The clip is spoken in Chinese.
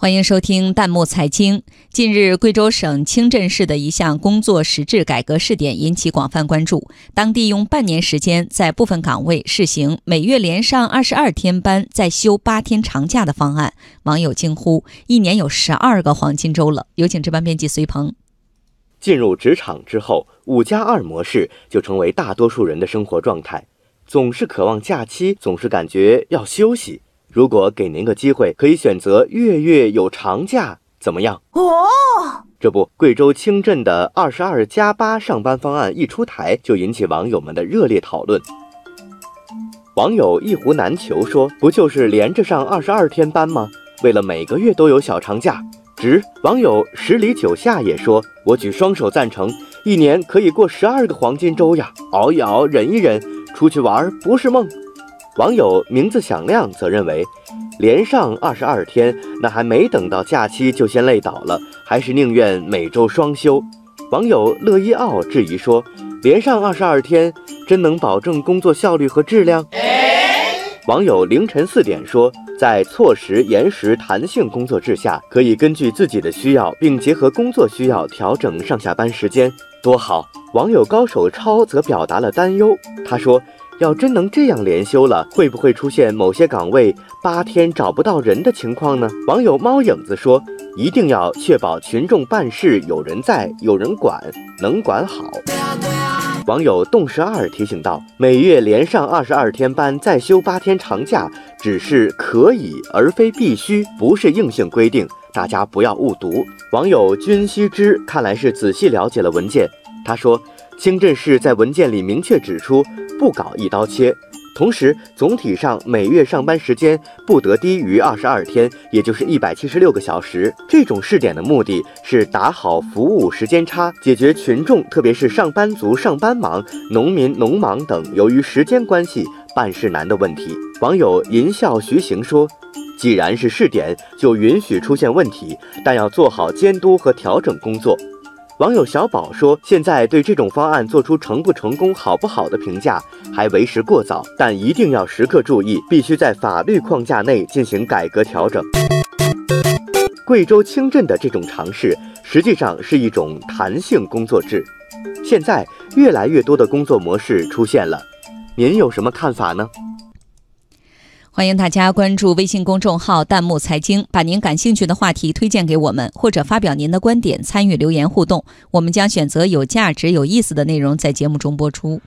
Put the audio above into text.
欢迎收听弹幕财经。近日，贵州省清镇市的一项工作实质改革试点引起广泛关注。当地用半年时间，在部分岗位试行每月连上二十二天班，再休八天长假的方案，网友惊呼：“一年有十二个黄金周了！”有请值班编辑随鹏。进入职场之后，五加二模式就成为大多数人的生活状态，总是渴望假期，总是感觉要休息。如果给您个机会，可以选择月月有长假，怎么样？哦，这不，贵州清镇的二十二加八上班方案一出台，就引起网友们的热烈讨论。网友一壶难求说：“不就是连着上二十二天班吗？为了每个月都有小长假，值。”网友十里九下也说：“我举双手赞成，一年可以过十二个黄金周呀，熬一熬，忍一忍，出去玩不是梦。”网友名字响亮则认为，连上二十二天，那还没等到假期就先累倒了，还是宁愿每周双休。网友乐一奥质疑说，连上二十二天，真能保证工作效率和质量？网友凌晨四点说，在错时、延时、弹性工作制下，可以根据自己的需要，并结合工作需要调整上下班时间，多好！网友高手超则表达了担忧，他说。要真能这样连休了，会不会出现某些岗位八天找不到人的情况呢？网友猫影子说：“一定要确保群众办事有人在、有人管，能管好。”网友洞十二提醒道：“每月连上二十二天班，再休八天长假，只是可以而非必须，不是硬性规定，大家不要误读。”网友君熙之看来是仔细了解了文件，他说。清镇市在文件里明确指出，不搞一刀切，同时总体上每月上班时间不得低于二十二天，也就是一百七十六个小时。这种试点的目的是打好服务时间差，解决群众，特别是上班族上班忙、农民农忙等由于时间关系办事难的问题。网友淫笑徐行说：“既然是试点，就允许出现问题，但要做好监督和调整工作。”网友小宝说：“现在对这种方案做出成不成功、好不好的评价还为时过早，但一定要时刻注意，必须在法律框架内进行改革调整。”贵州清镇的这种尝试，实际上是一种弹性工作制。现在越来越多的工作模式出现了，您有什么看法呢？欢迎大家关注微信公众号“弹幕财经”，把您感兴趣的话题推荐给我们，或者发表您的观点，参与留言互动。我们将选择有价值、有意思的内容在节目中播出。